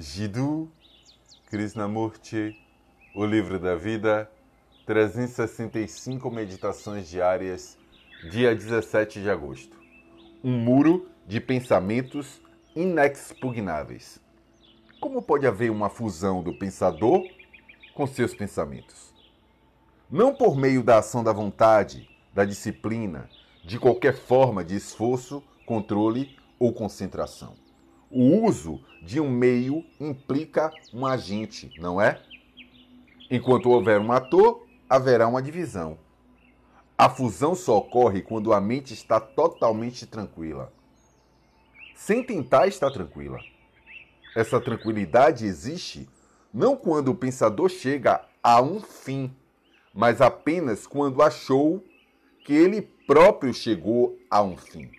Jiddu Krishnamurti, O Livro da Vida, 365 Meditações Diárias, dia 17 de agosto. Um muro de pensamentos inexpugnáveis. Como pode haver uma fusão do pensador com seus pensamentos? Não por meio da ação da vontade, da disciplina, de qualquer forma de esforço, controle ou concentração o uso de um meio implica um agente, não é? Enquanto houver um ator, haverá uma divisão. A fusão só ocorre quando a mente está totalmente tranquila. Sem tentar estar tranquila. Essa tranquilidade existe não quando o pensador chega a um fim, mas apenas quando achou que ele próprio chegou a um fim.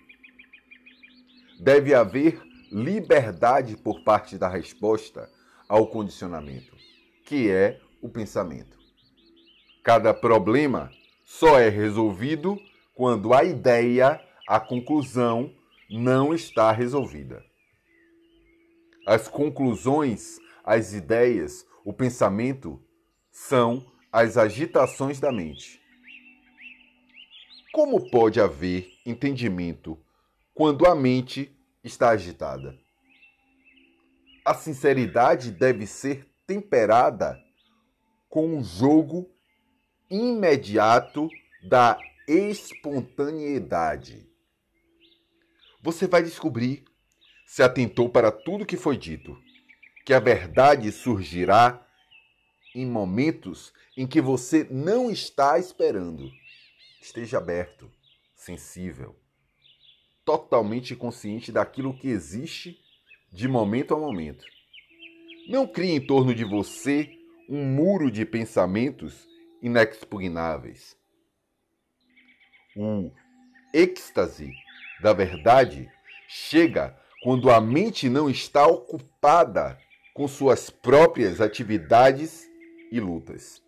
Deve haver liberdade por parte da resposta ao condicionamento, que é o pensamento. Cada problema só é resolvido quando a ideia, a conclusão, não está resolvida. As conclusões, as ideias, o pensamento são as agitações da mente. Como pode haver entendimento quando a mente está agitada. A sinceridade deve ser temperada com o jogo imediato da espontaneidade. Você vai descobrir, se atentou para tudo que foi dito, que a verdade surgirá em momentos em que você não está esperando. Esteja aberto, sensível totalmente consciente daquilo que existe de momento a momento. Não crie em torno de você um muro de pensamentos inexpugnáveis. O êxtase da verdade chega quando a mente não está ocupada com suas próprias atividades e lutas.